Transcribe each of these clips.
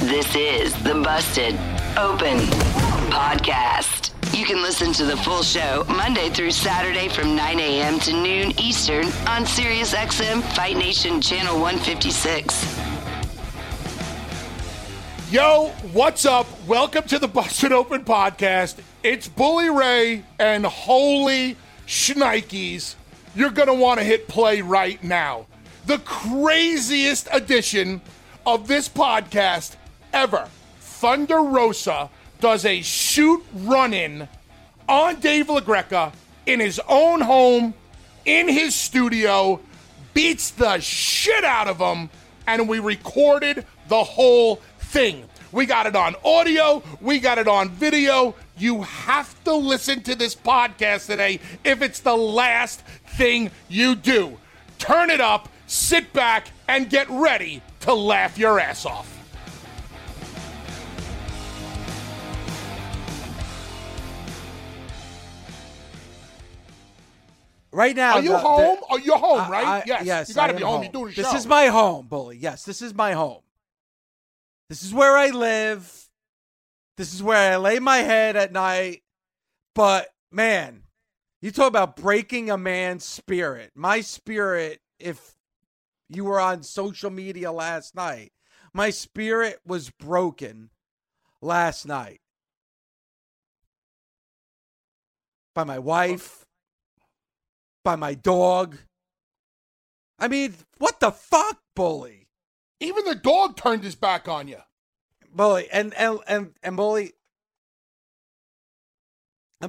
This is the Busted Open Podcast. You can listen to the full show Monday through Saturday from 9 a.m. to noon Eastern on SiriusXM Fight Nation Channel 156. Yo, what's up? Welcome to the Busted Open Podcast. It's Bully Ray and holy shnikes. You're going to want to hit play right now. The craziest edition of this podcast ever. Thunder Rosa does a shoot run in on Dave LaGreca in his own home, in his studio, beats the shit out of him, and we recorded the whole thing. We got it on audio, we got it on video. You have to listen to this podcast today if it's the last thing you do. Turn it up, sit back, and get ready to laugh your ass off. Right now, Are you the- home? the- Are you home, I- right? I- yes. Yes. You got to be am home. You're doing a This show. is my home, bully. Yes, this is my home. This is where I live. This is where I lay my head at night. But man, you talk about breaking a man's spirit. My spirit, if you were on social media last night, my spirit was broken last night by my wife, by my dog. I mean, what the fuck, bully? Even the dog turned his back on you. Bully and and and, and bully.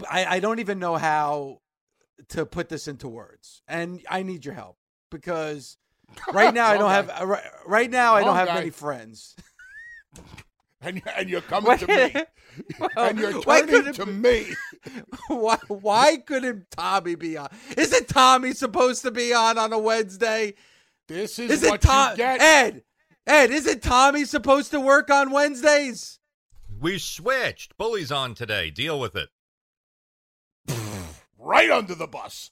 I I don't even know how to put this into words, and I need your help because right now I don't Wrong have right, right now I don't have guy. many friends. And, and you're coming to me. and you're turning couldn't- to me. why why couldn't Tommy be on? Isn't Tommy supposed to be on on a Wednesday? This is Isn't what Tom you get. Ed? Ed, isn't Tommy supposed to work on Wednesdays? We switched. Bully's on today. Deal with it. right under the bus.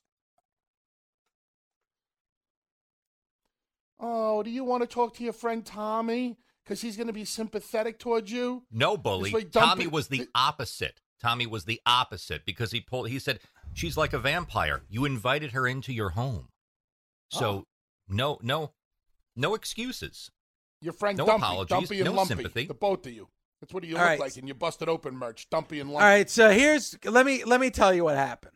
Oh, do you want to talk to your friend Tommy? Because he's going to be sympathetic towards you? No, bully. This Tommy was the opposite. Tommy was the opposite because he pulled. He said she's like a vampire. You invited her into your home, so Oh. no, no, no excuses. Your friend No Dumpy, apologies, Dumpy and no Lumpy, sympathy. the both of you. That's what you All look right. like in your busted open merch, Dumpy and All Lumpy. right, so here's let me let me tell you what happened.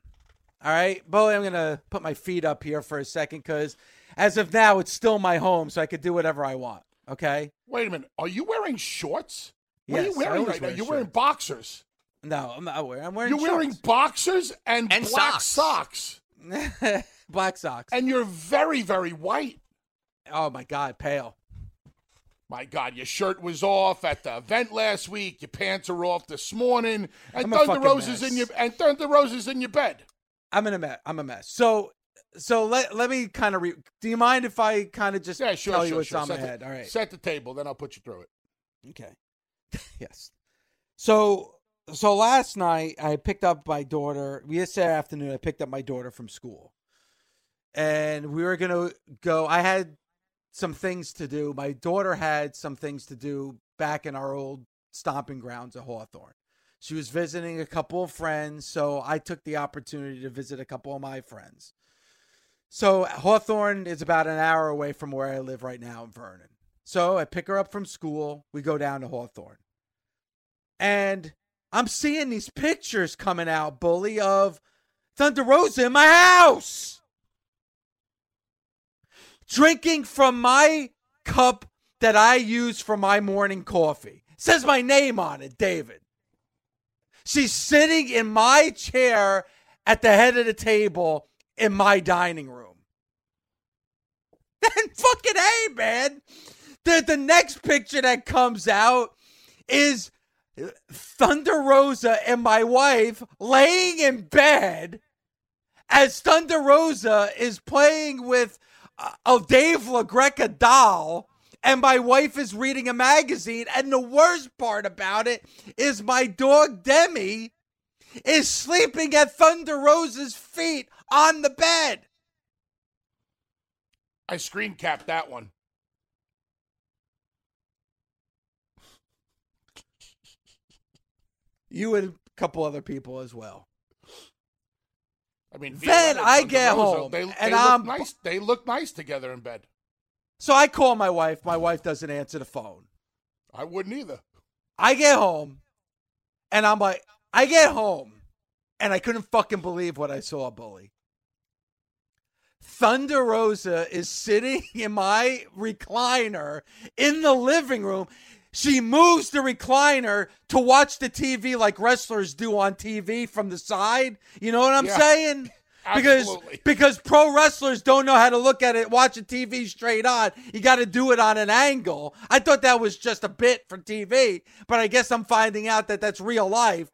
All right, Bully, I'm gonna put my feet up here for a second because as of now, it's still my home, so I could do whatever I want. Okay? Wait a minute. Are you wearing shorts? What are you wearing right now? You're wearing boxers. No, I'm not wearing. I'm wearing. You're wearing boxers and, And black socks. socks. black socks. And you're very, very white. oh my god, pale. My God, your shirt was off at the event last week. Your pants are off this morning, and Thunder Rosa's mess. in your and Thunder Rosa's in your bed. I'm in a mess. I'm a mess. So, so let let me kind of. Re- Do you mind if I kind of just Yeah, sure, tell sure, you what's sure. on my Set the- head? All right. Set the table, then I'll put you through it. Okay. yes. So so last night I picked up my daughter. Yesterday afternoon I picked up my daughter from school, and we were gonna go. I had some things to do. My daughter had some things to do back in our old stomping grounds at Hawthorne. She was visiting a couple of friends, so I took the opportunity to visit a couple of my friends. So Hawthorne is about an hour away from where I live right now in Vernon. So I pick her up from school. We go down to Hawthorne. And I'm seeing these pictures coming out, bully, of Thunder Rosa in my house. Drinking from my cup that I use for my morning coffee. says my name on it, David. She's sitting in my chair at the head of the table in my dining room. Then fucking hey, man. The the next picture that comes out is Thunder Rosa and my wife laying in bed as Thunder Rosa is playing with uh, a Dave LaGreca doll and my wife is reading a magazine. And the worst part about it is my dog Demi is sleeping at Thunder Rosa's feet on the bed. I screen capped that one. You and a couple other people as well. I mean, Then I get Rosa, home, they, and they I'm- nice. They look nice together in bed. So I call my wife. My wife doesn't answer the phone. I wouldn't either. I get home and I'm like, I get home and I couldn't fucking believe what I saw, Bully. Thunder Rosa is sitting in my recliner in the living room. She moves the recliner to watch the TV like wrestlers do on TV from the side. You know what I'm Yeah. saying? Because Absolutely. because pro wrestlers don't know how to look at it, watch a TV straight on. You got to do it on an angle. I thought that was just a bit for TV, but I guess I'm finding out that that's real life.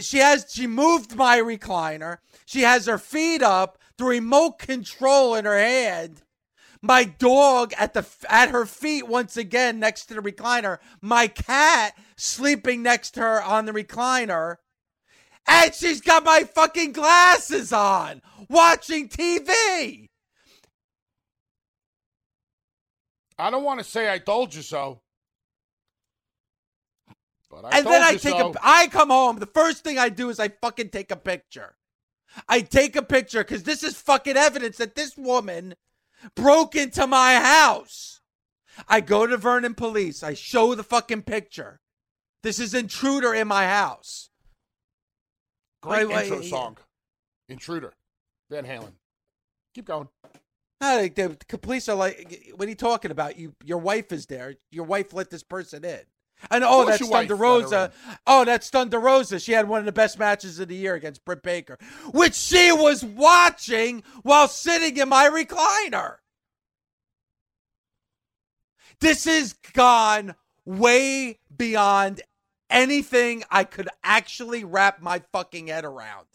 She has she moved my recliner. She has her feet up, the remote control in her hand. My dog at the at her feet once again next to the recliner. My cat sleeping next to her on the recliner. And she's got my fucking glasses on, watching TV. I don't want to say I told you so. But I and then I take so. a I come home. The first thing I do is I fucking take a picture. I take a picture because this is fucking evidence that this woman broke into my house. I go to Vernon Police. I show the fucking picture. This is intruder in my house. Great Wait, wait, intro yeah. song. Intruder. Van Halen. Keep going. No, like, the, the police are like, what are you talking about? You, your wife is there. Your wife let this person in. And oh, that's Thunder Rosa. Oh, that's Thunder Rosa. She had one of the best matches of the year against Britt Baker, which she was watching while sitting in my recliner. This has gone way beyond anything I could actually wrap my fucking head around.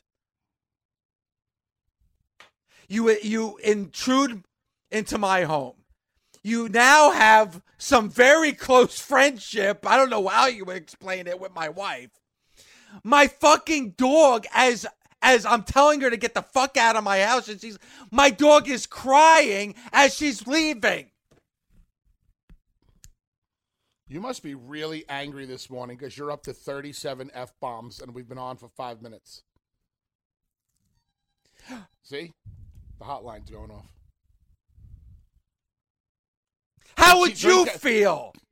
You you intrude into my home. You now have some very close friendship. I don't know how you would explain it with my wife. My fucking dog, as as I'm telling her to get the fuck out of my house, and she's my dog is crying as she's leaving. You must be really angry this morning because you're up to 37 F bombs and we've been on for five minutes. See? The hotline's going off. How would you feel?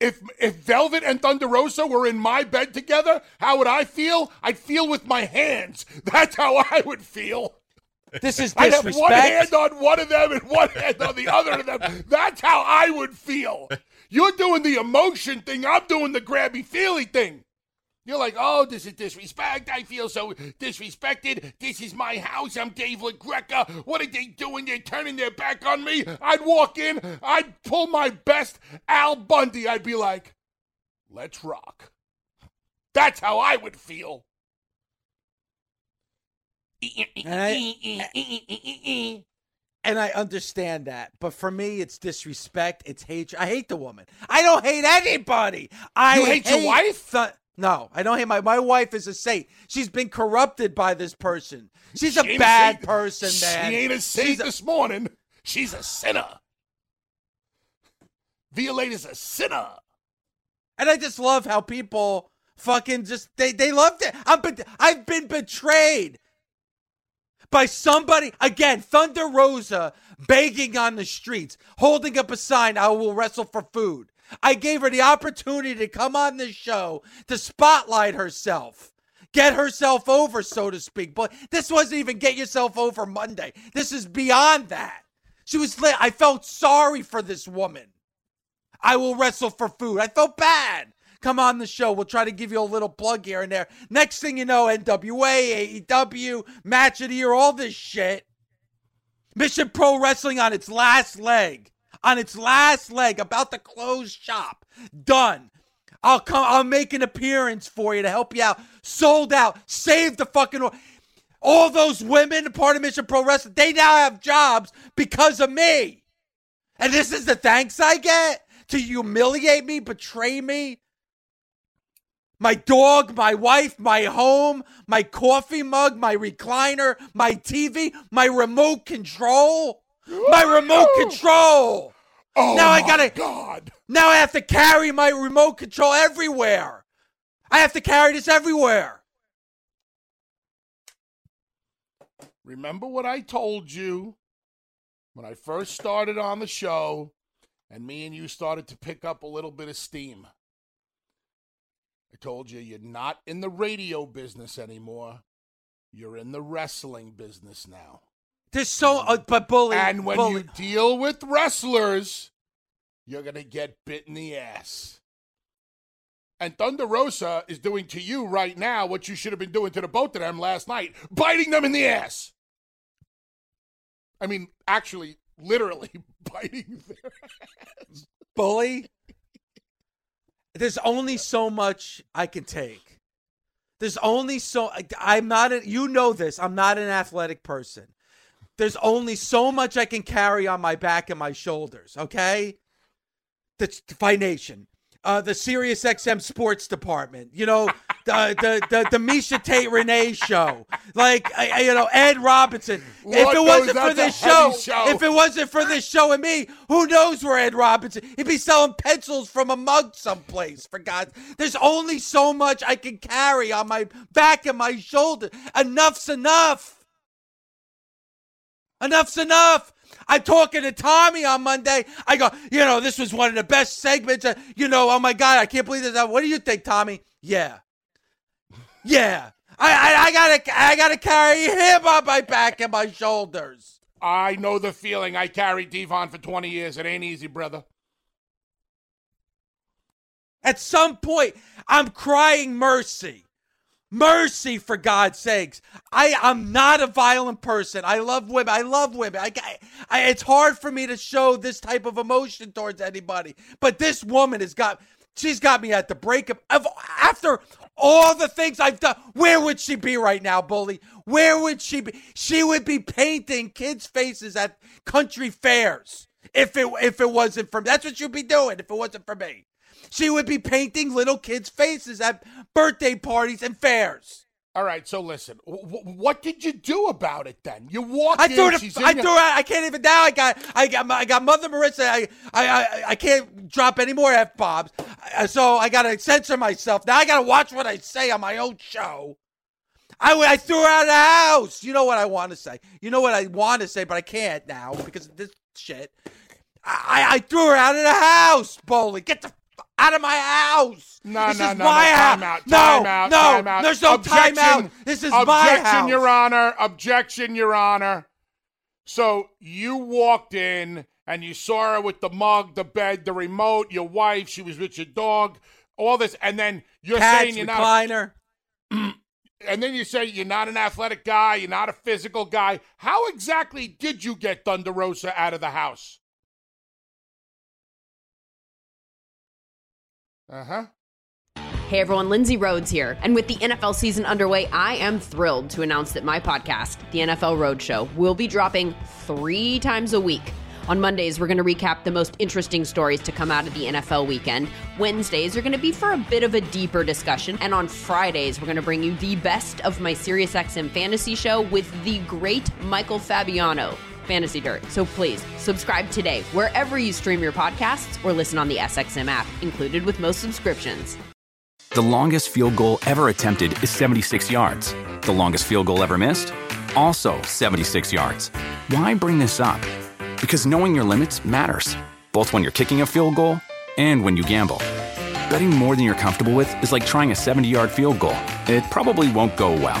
If if Velvet and Thunder Rosa were in my bed together, how would I feel? I'd feel with my hands. That's how I would feel. This is disrespect. I'd have one hand on one of them and one hand on the other of them. That's how I would feel. You're doing the emotion thing. I'm doing the grabby feely thing. You're like, oh, this is disrespect. I feel so disrespected. This is my house. I'm Dave LaGreca. What are they doing? They're turning their back on me. I'd walk in. I'd pull my best Al Bundy. I'd be like, let's rock. That's how I would feel. And And I understand that. But for me, it's disrespect. It's hatred. I hate the woman. I don't hate anybody. I You hate your wife? the- no, I don't hate my my wife is a saint. She's been corrupted by this person. She's a She ain't bad saint. person, man. She ain't a saint She's a- this morning. She's a sinner. Violetta's a sinner. And I just love how people fucking just they they loved it. I'm bet- I've been betrayed by somebody again, Thunder Rosa begging on the streets, holding up a sign, I will wrestle for food. I gave her the opportunity to come on this show to spotlight herself. Get herself over, so to speak. But this wasn't even get yourself over Monday. This is beyond that. She was lit. I felt sorry for this woman. I will wrestle for food. I felt bad. Come on the show. We'll try to give you a little plug here and there. Next thing you know, NWA, AEW, match of the year, all this shit. Mission Pro Wrestling on its last leg. On its last leg, about to close shop. Done. I'll come. I'll make an appearance for you to help you out. Sold out. Save the fucking. All those women, part of Mission Pro Wrestling, they now have jobs because of me. And this is the thanks I get to humiliate me, betray me. My dog, my wife, my home, my coffee mug, my recliner, my TV, my remote control. My remote control. Oh now I my gotta. God. Now I have to carry my remote control everywhere. I have to carry this everywhere. Remember what I told you when I first started on the show and me and you started to pick up a little bit of steam? I told you you're not in the radio business anymore. You're in the wrestling business now. There's so, uh, but bully. And when bully, you deal with wrestlers, you're going to get bit in the ass. And Thunder Rosa is doing to you right now what you should have been doing to the both of them last night, biting them in the ass. I mean, actually, literally biting their ass. bully. There's only so much I can take. There's only so I- I'm not a, you know this. I'm not an athletic person. There's only so much I can carry on my back and my shoulders, okay? The Nation. Uh, the Sirius XM Sports Department, you know, the the the, the Miesha Tate Renee show, like I, you know Ed Robinson. Lord if it wasn't for this show, show. if it wasn't for this show and me, who knows where Ed Robinson? He'd be selling pencils from a mug someplace. For God's, there's only so much I can carry on my back and my shoulder. Enough's enough. Enough's enough. I'm talking to Tommy on Monday. I go, you know, this was one of the best segments. Uh, you know, oh my God, I can't believe this. What do you think, Tommy? Yeah. Yeah. I, I, I gotta I gotta carry him on my back and my shoulders. I know the feeling. I carried Devon for 20 years. It ain't easy, brother. At some point, I'm crying mercy. Mercy for God's sakes. I, I'm not a violent person. I love women. I love women. I, I, I, it's hard for me to show this type of emotion towards anybody. But this woman has got, she's got me at the break of, after all the things I've done. Where would she be right now, bully? Where would she be? She would be painting kids' faces at country fairs. If it if it wasn't for me. that's what she'd be doing if it wasn't for me. She would be painting little kids' faces at birthday parties and fairs. All right, so listen. W- what did you do about it then? You walked I in. threw in I your- threw it. I can't even now. I got. I got. I got Mother Marissa. I. I. I, I can't drop any more f bombs. Uh, So I gotta censor myself. Now I gotta watch what I say on my own show. I, I threw her out of the house. You know what I want to say. You know what I want to say, but I can't now because of this shit. I, I threw her out of the house, Bowling. Get the out of my house. No, this no, is no, my no, house. time out, no, out, no, time out. there's no Objection, timeout. This is objection, my house. Your Honor. Objection, Your Honor. So you walked in and you saw her with the mug, the bed, the remote, your wife. She was with your dog, all this, and then you're Cats, saying you're not. recliner. And then you say you're not an athletic guy, you're not a physical guy. How exactly did you get Thunder Rosa out of the house? Uh huh. Hey everyone, Lindsay Rhodes here. And with the NFL season underway, I am thrilled to announce that my podcast, The NFL Roadshow, will be dropping three times a week. On Mondays, we're going to recap the most interesting stories to come out of the NFL weekend. Wednesdays are going to be for a bit of a deeper discussion. And on Fridays, we're going to bring you the best of my SiriusXM fantasy show with the great Michael Fabiano. Fantasy Dirt. So please subscribe today wherever you stream your podcasts or listen on the SXM app, included with most subscriptions. The longest field goal ever attempted is 76 yards. The longest field goal ever missed? also 76 yards. Why bring this up? Because knowing your limits matters, both when you're kicking a field goal and when you gamble. Betting more than you're comfortable with is like trying a 70 yard field goal, it probably won't go well.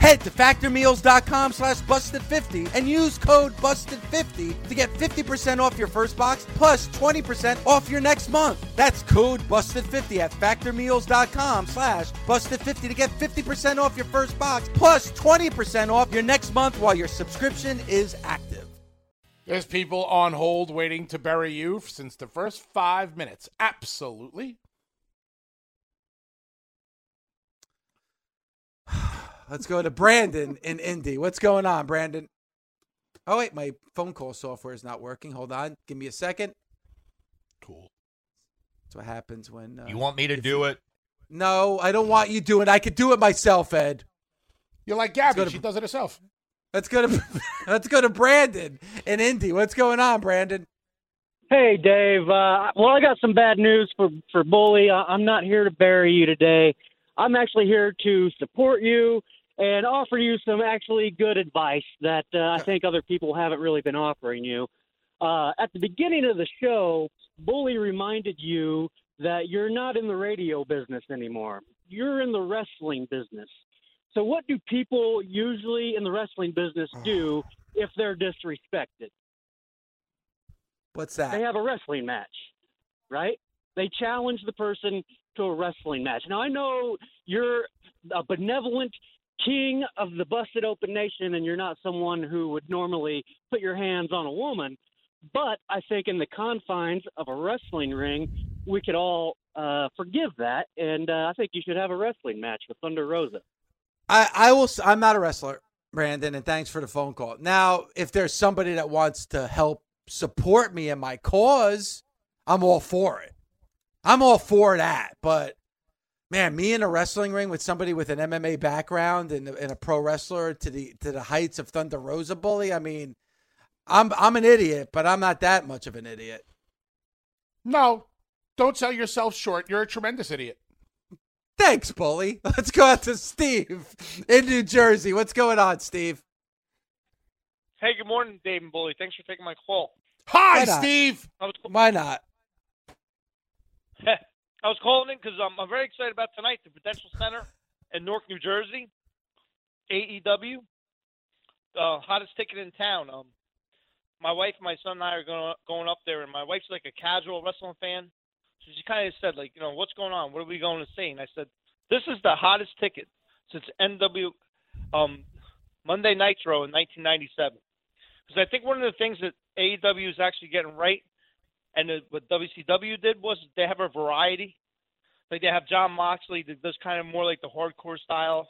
Head to factormeals.com slash busted50 and use code busted50 to get 50% off your first box plus 20% off your next month. That's code busted50 at factormeals.com slash busted50 to get 50% off your first box plus 20% off your next month while your subscription is active. There's people on hold waiting to bury you since the first five minutes. Absolutely. Let's go to Brandon in Indy. What's going on, Brandon? Oh, wait, my phone call software is not working. Hold on. Give me a second. Cool. That's what happens when. Uh, You want me to if do it? No, I don't want you doing it. I could do it myself, Ed. You're like Gabby. to- She does it herself. Let's go to let's go to Brandon in Indy. What's going on, Brandon? Hey, Dave. Uh, well, I got some bad news for for Bully. I- I'm not here to bury you today. I'm actually here to support you and offer you some actually good advice that uh, I think other people haven't really been offering you. Uh, at the beginning of the show, Bully reminded you that you're not in the radio business anymore. You're in the wrestling business. So, what do people usually in the wrestling business do if they're disrespected? What's that? they have a wrestling match, right? They challenge the person to a wrestling match. Now I know you're a benevolent king of the busted open nation and you're not someone who would normally put your hands on a woman, but I think in the confines of a wrestling ring, we could all uh, forgive that, and uh, I think you should have a wrestling match with Thunder Rosa. I, I will. I'm not a wrestler, Brandon, and thanks for the phone call. Now, if there's somebody that wants to help support me in my cause, I'm all for it. I'm all for that. But man, me in a wrestling ring with somebody with an MMA background and, and a pro wrestler to the to the heights of Thunder Rosa bully. I mean, I'm I'm an idiot, but I'm not that much of an idiot. No, don't sell yourself short. You're a tremendous idiot. Thanks, bully. Let's go out to Steve in New Jersey. What's going on, Steve? Hey, good morning, Dave and Bully. Thanks for taking my call. Hi, Why? Steve. I Why not? I was calling in because um, I'm very excited about tonight, the Prudential Center in Newark, New Jersey, AEW, uh, hottest ticket in town. Um, my wife, my son, and I are going going up there, and my wife's like a casual wrestling fan, so she kind of said like, you know, what's going on? What are we going to see? And I said, this is the hottest ticket since NW um, Monday Nitro in 1997. Because I think one of the things that AEW is actually getting right And what WCW did was they have a variety. Like they have Jon Moxley that does kind of more like the hardcore style.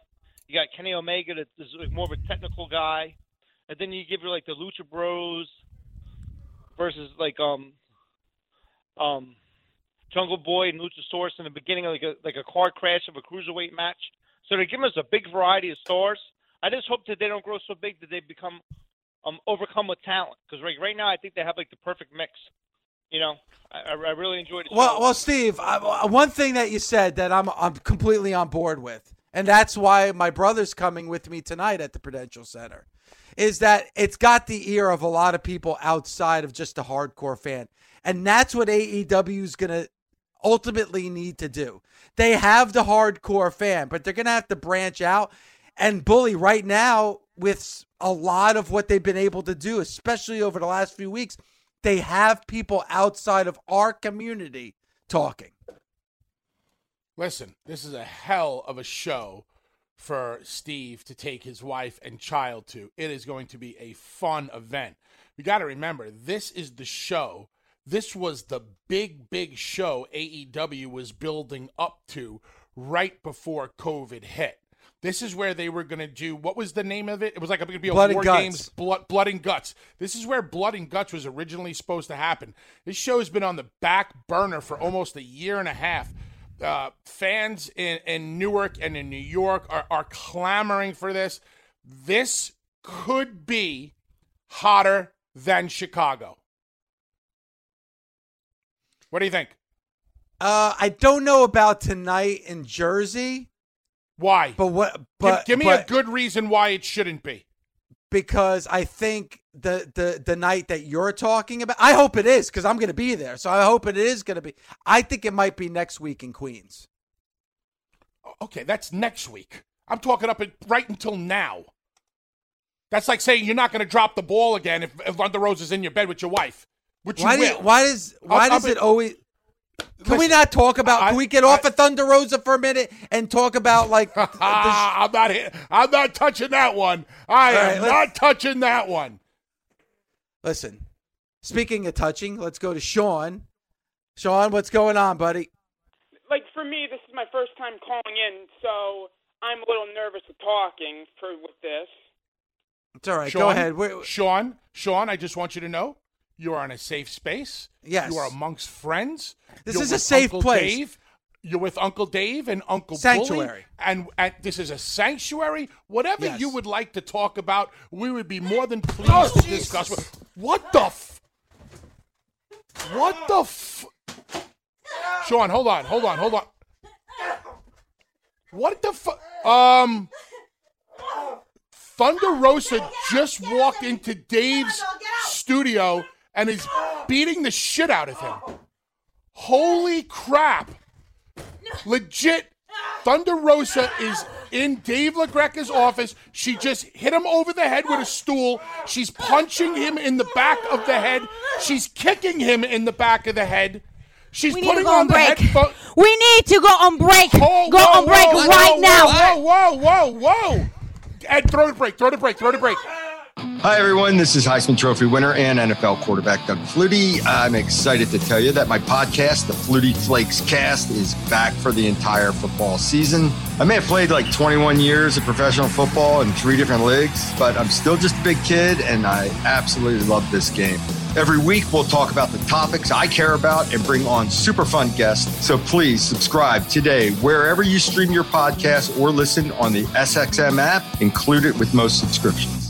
You got Kenny Omega that is like more of a technical guy, and then you give you like the Lucha Bros versus like um um Jungle Boy and Luchasaurus in the beginning, like a like a car crash of a cruiserweight match. So they're giving us a big variety of stars. I just hope that they don't grow so big that they become um overcome with talent. Because right right now, I think they have like the perfect mix. You know, I, I really enjoyed it. Well, well, Steve, I, one thing that you said that I'm I'm completely on board with, and that's why my brother's coming with me tonight at the Prudential Center, is that it's got the ear of a lot of people outside of just a hardcore fan, and that's what AEW is gonna ultimately need to do. They have the hardcore fan, but they're gonna have to branch out. And Bully, right now, with a lot of what they've been able to do, especially over the last few weeks they have people outside of our community talking. Listen, this is a hell of a show for Steve to take his wife and child to. It is going to be a fun event. You got to remember, this is the show. This was the big, big show AEW was building up to right before COVID hit. This is where they were going to do what was the name of it? It was like going to be a Blood War. Games blood, blood and Guts. This is where Blood and Guts was originally supposed to happen. This show has been on the back burner for almost a year and a half. Uh, fans in, in Newark and in New York are, are clamoring for this. This could be hotter than Chicago. What do you think? Uh, I don't know about tonight in Jersey. Why? But what? But give, give me but, a good reason why it shouldn't be. Because I think the the the night that you're talking about, I hope it is because I'm going to be there. So I hope it is going to be. I think it might be next week in Queens. Okay, that's next week. I'm talking up at, right until now. That's like saying you're not going to drop the ball again if, if Thunder Rose is in your bed with your wife. Which why you do, why does why Up- does up it always? Can we not talk about? I- can we get off of Thunder Rosa for a minute and talk about like? the, the, I'm not. hit- I'm not touching that one. I All am right, not touching that one. listen, speaking of touching, let's go to Sean. Sean, what's going on, buddy? like for me, this is my first time calling in, so I'm a little nervous with talking for with this. It's all right. Sean, go ahead. We're, Sean. Sean, I just want you to know you are in a safe space. Yes. You are amongst friends. This You're is a safe Uncle place. Dave. You're with Uncle Dave and Uncle Sanctuary. Bully, and, and this is a sanctuary. Whatever Yes. you would like to talk about, we would be more than pleased to discuss. What the? F- what the? F- Sean, hold on, hold on, hold on. What the? Fu- um. Thunder Rosa just walked into Dave's studio and is beating the shit out of him. Holy crap. Legit. Thunder Rosa is in Dave LaGreca's office. She just hit him over the head with a stool. She's punching him in the back of the head. She's kicking him in the back of the head. She's We putting on on the break. headphone. We need to go on break. Whoa, go whoa, on break whoa, right whoa, now. Whoa, whoa, whoa, whoa. Ed, throw the break, throw the break, throw the break. Hi, everyone. This is Heisman Trophy winner and NFL quarterback Doug Flutie. I'm excited to tell you that my podcast, the Flutie Flakes Cast, is back for the entire football season. I may have played like 21 years of professional football in three different leagues, but I'm still just a big kid and I absolutely love this game. Every week, we'll talk about the topics I care about and bring on super fun guests. So please subscribe today wherever you stream your podcast or listen on the SXM app, included with most subscriptions.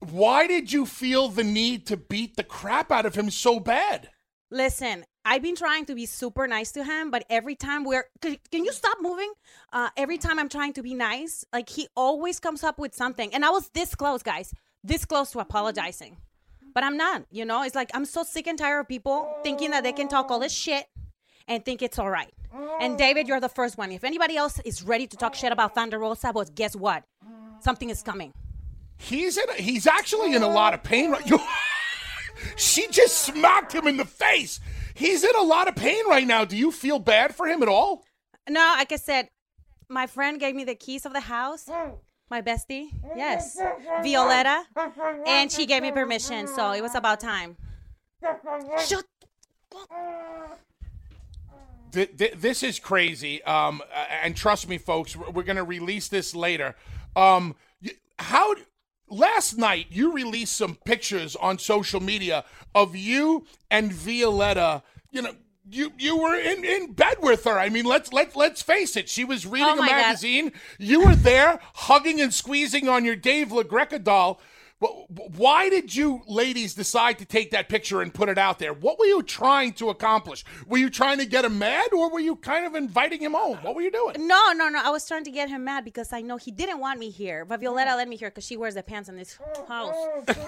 Why did you feel the need to beat the crap out of him so bad? Listen, I've been trying to be super nice to him, but every time we're can, can you stop moving? Uh, every time I'm trying to be nice, like he always comes up with something, and I was this close, guys, this close to apologizing, but I'm not. You know, it's like I'm so sick and tired of people thinking that they can talk all this shit and think it's all right. And David, you're the first one. If anybody else is ready to talk shit about Thunder Rosa, but guess what? Something is coming. He's in. A, he's actually in a lot of pain right. You, she just smacked him in the face. He's in a lot of pain right now. Do you feel bad for him at all? No, like I said, my friend gave me the keys of the house. My bestie, yes, Violetta, and she gave me permission, so it was about time. Shut. Th- th- this is crazy. Um, and trust me, folks, we're, we're going to release this later. Um, how? Last night, you released some pictures on social media of you and Violetta. You know, you you were in, in bed with her. I mean, let's let let's face it. She was reading Oh a my God. magazine. You were there, hugging and squeezing on your Dave LaGreca doll. Wh- wh- Why did you ladies decide to take that picture and put it out there? What were you trying to accomplish? Were you trying to get him mad, or were you kind of inviting him home? What were you doing? No, no, no. I was trying to get him mad because I know he didn't want me here, but Violetta let me here because she wears the pants in this house.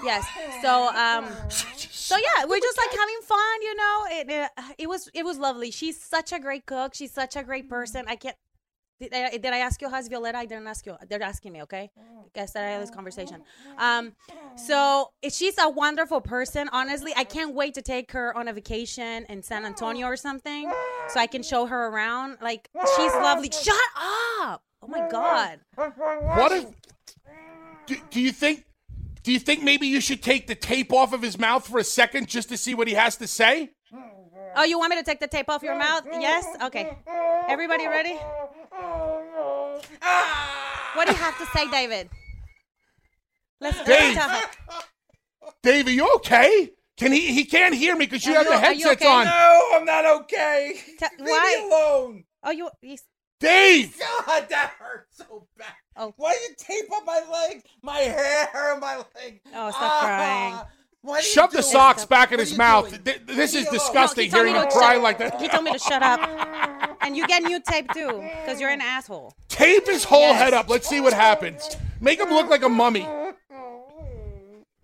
Yes. So, um, so yeah, we're just like having fun, you know. It, it, it was it was lovely. She's such a great cook. She's such a great person. I can't. Did I, did I ask you how's Violetta? I didn't ask you. They're asking me, okay? Guys, that I had this conversation. Um, so she's a wonderful person. Honestly, I can't wait to take her on a vacation in San Antonio or something, so I can show her around. Like she's lovely. Shut up! Oh my god. What if? Do, do you think? Do you think maybe you should take the tape off of his mouth for a second just to see what he has to say? Oh, you want me to take the tape off your mouth? Yes. Okay. Everybody ready? Ah! What do you have to say, David? Let's, let's Dave. talk. Dave, are you okay? Can he? He can't hear me because you have you- the are headsets okay? on. No, I'm not okay. Ta- Leave why? me alone. Oh, you. you Dave. God, that hurts so bad. Oh. Why you tape up my leg, my hair, and my leg? Oh, stop crying. Ah. Why Shove the it? socks back in What his mouth. doing? This is Leave me alone. disgusting. he told Hearing him cry shut- like that. He told me to shut up. And you get new tape too, because you're an asshole. Tape his whole Yes. head up. Let's see what happens. Make him look like a mummy.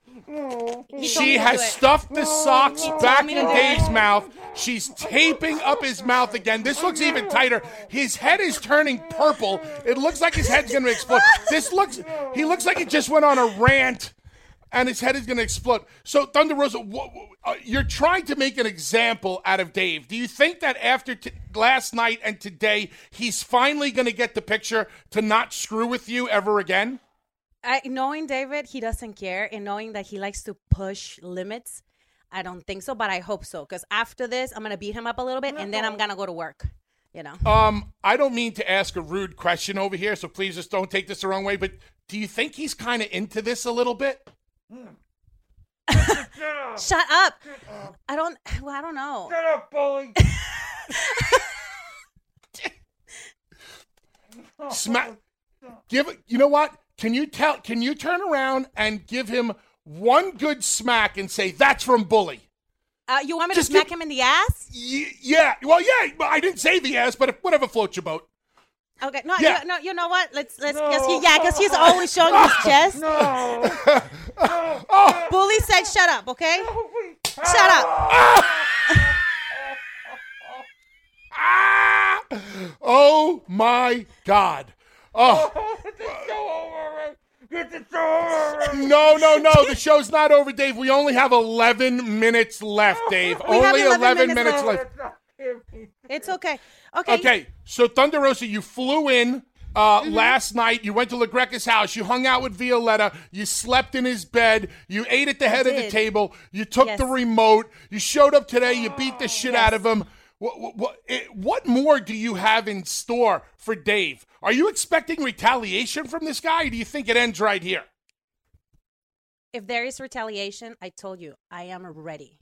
He told me She has stuffed the socks back in Dave's mouth. She's taping up his mouth again. This looks even tighter. His head is turning purple. It looks like his head's going to explode. This looks, he looks like he just went on a rant and his head is going to explode. So, Thunder Rosa, wh- wh- uh, you're trying to make an example out of Dave. Do you think that after t- last night and today, he's finally going to get the picture to not screw with you ever again? I, knowing David, he doesn't care, and knowing that he likes to push limits, I don't think so. But I hope so, because after this, I'm gonna beat him up a little bit, and then I'm gonna go to work. You know. Um, I don't mean to ask a rude question over here, so please just don't take this the wrong way. But do you think he's kind of into this a little bit? Shut up. I don't. Well, I don't know. Shut up, bully. Smack. Give it. You know what? Can you tell? Can you turn around and give him one good smack and say that's from Bully? Uh, you want me Just to smack give- him in the ass? Y- yeah. Well, yeah. I didn't say the ass, but whatever floats your boat. Okay, no, Yeah. you, no, you know what? Let's let's guess he, yeah, because he's always showing his chest. No. Bully said, "Shut up." Okay, shut up. Oh my God. Oh. oh it's the show over, right? It's the show over. No, no, no. The show's not over, Dave. We only have 11 minutes left, Dave. We have only 11 11, minutes minutes left. left. It's okay. Okay. Okay, so Thunder Rosa, you flew in uh, Mm-hmm. last night. You went to LaGreca's house. You hung out with Violetta. You slept in his bed. You ate at the head of the table. You took Yes. the remote. You showed up today. You beat the shit out of him. What, what, what, what more do you have in store for Dave? Are you expecting retaliation from this guy? Or do you think it ends right here? If there is retaliation, I told you I am ready.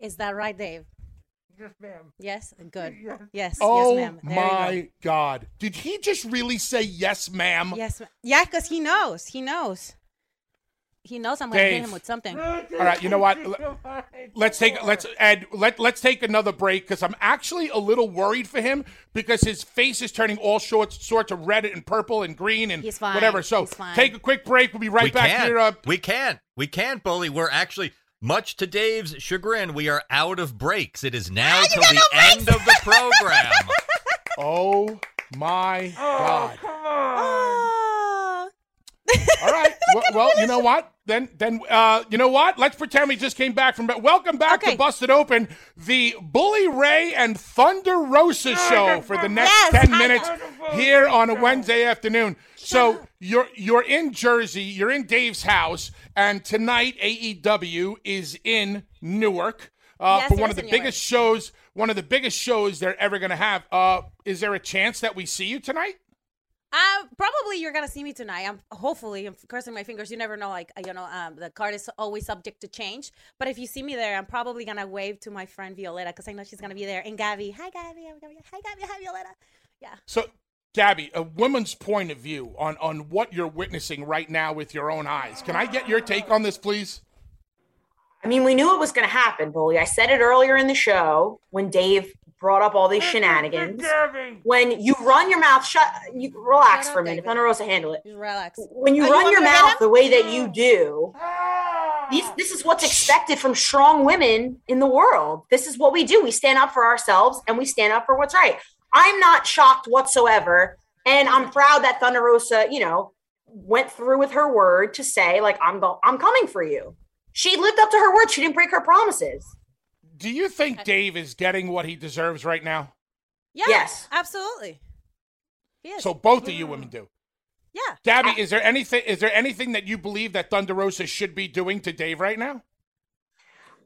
Is that right, Dave? Yes, ma'am. Yes. Good. Yes. oh yes, ma'am. There you go. my God! Did he just really say yes, ma'am? Yes. ma- Yeah, because he knows. He knows. He knows I'm gonna hit him with something. All right, you know what? Let's take let's Ed let let's take another break because I'm actually a little worried for him because his face is turning all sorts sorts of red and purple and green and He's fine. whatever. So He's fine. take a quick break. We'll be right we back can't. here. Uh, we can't. We can't, bully. We're actually, much to Dave's chagrin, we are out of breaks. It is now till the end of the program. oh my oh, God! Ah. All right. Well, well, you know what? Then, then, uh, you know what? Let's pretend we just came back from. Welcome back to Busted Open, the Bully Ray and Thunder Rosa show for the next Yes, ten hi, minutes here on a Wednesday afternoon. So you're you're in Jersey, you're in Dave's house, and tonight AEW is in Newark uh, Yes, for one of the in Newark. biggest shows, one of the biggest shows they're ever going to have. Uh, is there a chance that we see you tonight? Uh, probably you're gonna see me tonight. I'm hopefully I'm crossing my fingers. You never know. Like you know, um, the card is always subject to change. But if you see me there, I'm probably gonna wave to my friend Violetta because I know she's gonna be there. And Gabby, hi Gabby, hi Gabby, hi Violetta. Yeah. So, Gabby, a woman's point of view on on what you're witnessing right now with your own eyes. Can I get your take on this, please? I mean, we knew it was going to happen, Bully. I said it earlier in the show when Dave brought up all these shenanigans. When you run your mouth, shut, you relax for a minute. Thunder Rosa, handle it. Just relax. When you Oh, run want your me to hit mouth the way that you do, these, this is what's expected from strong women in the world. This is what we do. We stand up for ourselves and we stand up for what's right. I'm not shocked whatsoever. And I'm proud that Thunder Rosa, you know, went through with her word to say, like, I'm go- I'm coming for you. She lived up to her word. She didn't break her promises. Do you think Dave is getting what he deserves right now? Yeah. Yes. Absolutely. Yes. So both of you mm-hmm. women do. yeah. Gabby, is there anything is there anything that you believe that Thunder Rosa should be doing to Dave right now?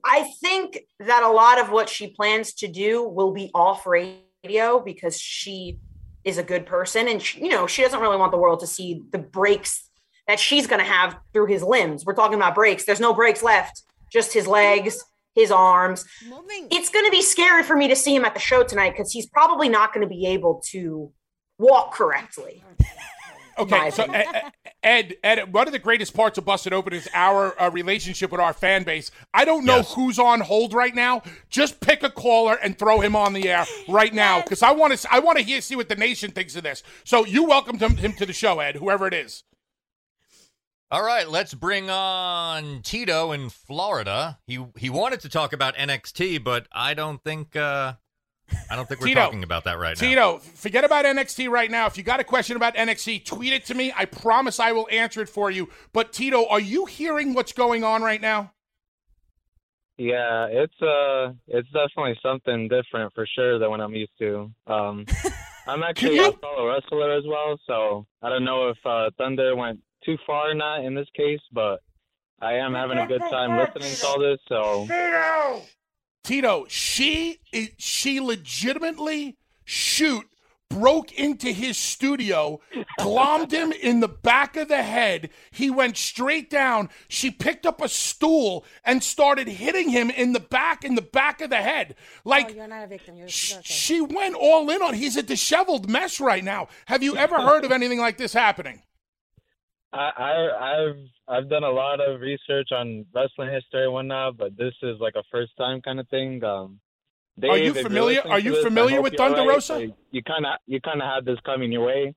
I think that a lot of what she plans to do will be off radio because she is a good person and she, you know she doesn't really want the world to see the breaks that she's going to have through his limbs. We're talking about breaks. There's no breaks left, just his legs, his arms. Moving. It's going to be scary for me to see him at the show tonight because he's probably not going to be able to walk correctly. Okay, My so. Ed, Ed, Ed, one of the greatest parts of Busted Open is our uh, relationship with our fan base. I don't know Yes. who's on hold right now. Just pick a caller and throw him on the air right now because I want to. I want to hear see what the nation thinks of this. So you welcome him, him to the show, Ed, whoever it is. All right, let's bring on Tito in Florida. He he wanted to talk about NXT, but I don't think uh, I don't think we're Tito. talking about that right now. Tito, forget about NXT right now. If you got a question about NXT, tweet it to me. I promise I will answer it for you. But Tito, are you hearing what's going on right now? Yeah, it's uh it's definitely something different for sure than what I'm used to. Um I'm actually a fellow wrestler as well, so I don't know if uh Thunder went too far or not in this case, but I am having a good time listening to all this, so Tito, she is, she legitimately shoot broke into his studio, glommed him in the back of the head. He went straight down. She picked up a stool and started hitting him in the back in the back of the head. Like oh, you're not a victim. You're, sh- you're okay. she went all in on. He's a disheveled mess right now. Have you ever heard of anything like this happening? I, I I've I've done a lot of research on wrestling history and whatnot, but this is like a first time kind of thing. Um Dave, Are you if you're familiar- are you this, familiar with you're Thunder right. Rosa? Like, You kind of you kind of had this coming your way,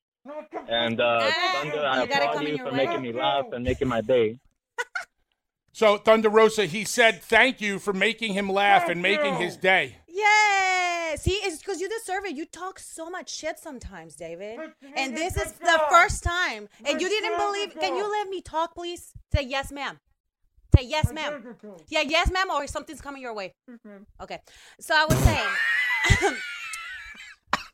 and uh, Thunder, I you got applaud you for way? making me laugh and making my day. So Thunder Rosa, he said thank you for making him laugh and making his day. Yeah. See, it's because you deserve it. You talk so much shit sometimes, David. And this is the first time. And you didn't believe. Can you let me talk, please? Say yes, ma'am. Say yes, ma'am. Yeah, yes, ma'am, or something's coming your way. Okay. So I was saying.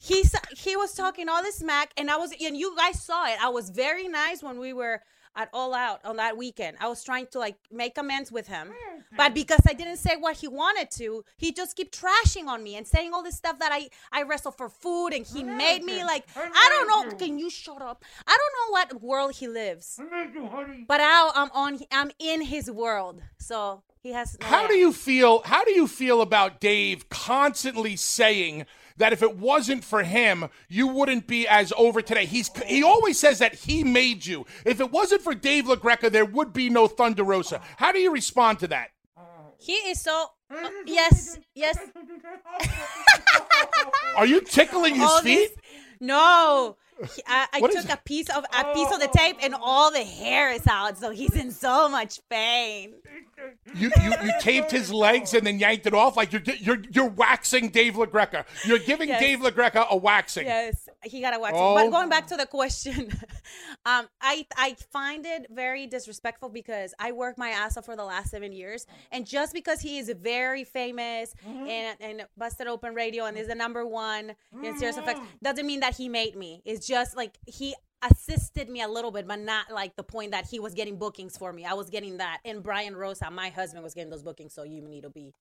He he was talking all this smack, and I was and you guys saw it. I was very nice when we were at All Out on that weekend. I was trying to like make amends with him, but because I didn't say what he wanted to, he just kept trashing on me and saying all this stuff that I I wrestle for food and he made me like I don't know. Can you shut up? I don't know what world he lives, but now I'm on. I'm in his world, so he has. no How way do you feel? How do you feel about Dave constantly saying that if it wasn't for him, you wouldn't be as over today? He's he always says that he made you. If it wasn't for Dave LaGreca, there would be no Thunder Rosa. How do you respond to that? He is so. uh, yes, yes. Are you tickling his All feet? this- no. I, I took a piece of a piece of the oh. tape and all the hair is out, so he's in so much pain. You, you you taped his legs and then yanked it off like you're you're you're waxing Dave LaGreca. You're giving Yes. Dave LaGreca a waxing. Yes, he got a wax. Oh. But going back to the question, um, I I find it very disrespectful because I worked my ass off for the last seven years, and just because he is very famous and and busted open radio and is the number one in SiriusXM doesn't mean that he made me. It's just like he assisted me a little bit, but not like the point that he was getting bookings for me. I was getting that, and Brian Rosa, my husband, was getting those bookings. So you need to be.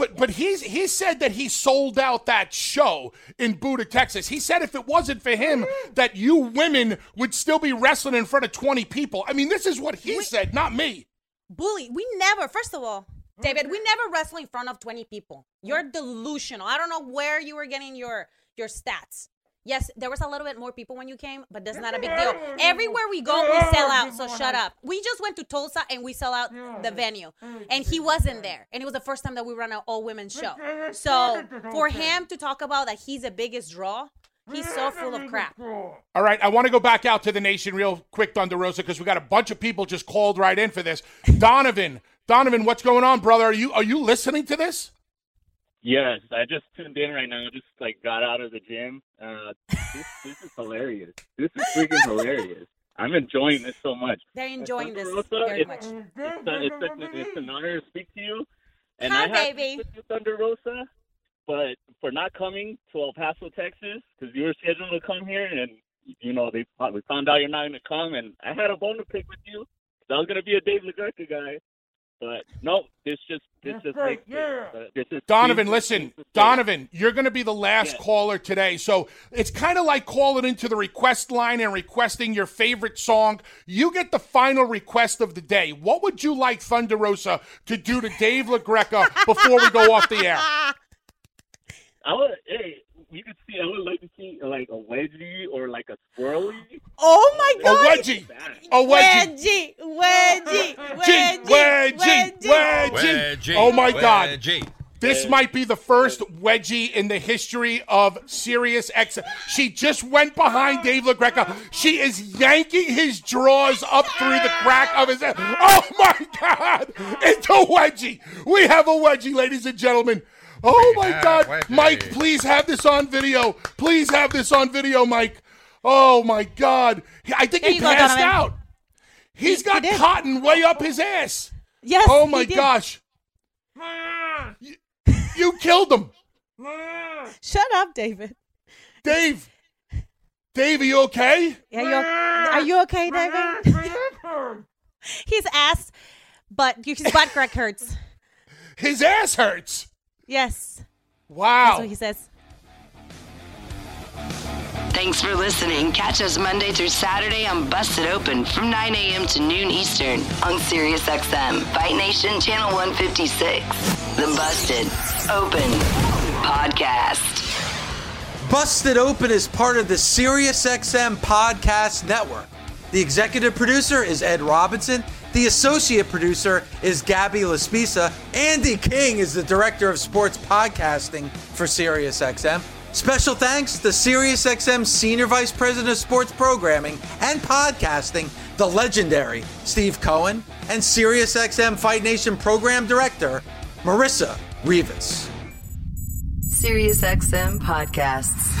But but he's he said that he sold out that show in Buda, Texas. He said if it wasn't for him, that you women would still be wrestling in front of twenty people. I mean, this is what he said, not me. bully. We never, first of all, David, we never wrestle in front of 20 people. You're delusional. I don't know where you were getting your your stats. Yes, there was a little bit more people when you came, but that's not a big deal. Everywhere we go, we sell out. So shut up. We just went to Tulsa and we sell out the venue, and he wasn't there. And it was the first time that we ran an all women show. So for him to talk about that he's the biggest draw, he's so full of crap. All right, I want to go back out to the nation real quick, Thunder Rosa, because we got a bunch of people just called right in for this. Donovan, Donovan, what's going on, brother? Are you are you listening to this? Yes, I just tuned in right now. Just like got out of the gym. Uh, this, this is hilarious. This is freaking hilarious. I'm enjoying this so much. They're enjoying this Rosa, very it's, much. It's, a, it's, a, it's an honor to speak to you. And Hi, I have baby. to you, Thunder Rosa, but for not coming to El Paso, Texas, because you were scheduled to come here, and you know they we found out you're not going to come, and I had a bone to pick with you. I was going to be a Dave LaGreca guy, but no, this just this just makes it, uh, this is Donovan, this- listen, this is- Donovan, you're going to be the last Yeah. caller today. So it's kind of like calling into the request line and requesting your favorite song. You get the final request of the day. What would you like Thunder Rosa to do to Dave LaGreca before we go off the air? I would, hey, you could see. I would like to see like a wedgie or like a swirly. Oh my A god! wedgie. A wedgie. Wedgie, wedgie, Wedgie, wedgie, wedgie, wedgie. Wedgie, Oh my God. wedgie. This might be the first wedgie in the history of Sirius X. She just went behind Dave LaGreca. She is yanking his drawers up through the crack of his head. Oh my God! It's a wedgie. We have a wedgie, ladies and gentlemen. Oh my God, wedgie. Mike! Please have this on video. Please have this on video, Mike. Oh my God! I think There he you go, passed out. He's He- got he cotton way up his ass. Yes. Oh he my did. gosh! You, you killed him, Shut up, David. Dave. Dave, are you okay? Yeah, you are you okay, David? His ass, but his butt crack hurts. His ass hurts. Yes, Wow. that's Wow. what he says. Thanks for listening. Catch us Monday through Saturday on Busted Open from 9 a.m. to noon Eastern on Sirius XM, Fight Nation Channel 156. The Busted Open Podcast. Busted Open is part of the SiriusXM Podcast Network. The executive producer is Ed Robinson, The associate producer is Gabby Laspisa. Andy King is the director of sports podcasting for SiriusXM. Special thanks to SiriusXM Senior Vice President of Sports Programming and Podcasting, the legendary Steve Cohen, and SiriusXM Fight Nation Program Director, Marissa Rivas. SiriusXM podcasts.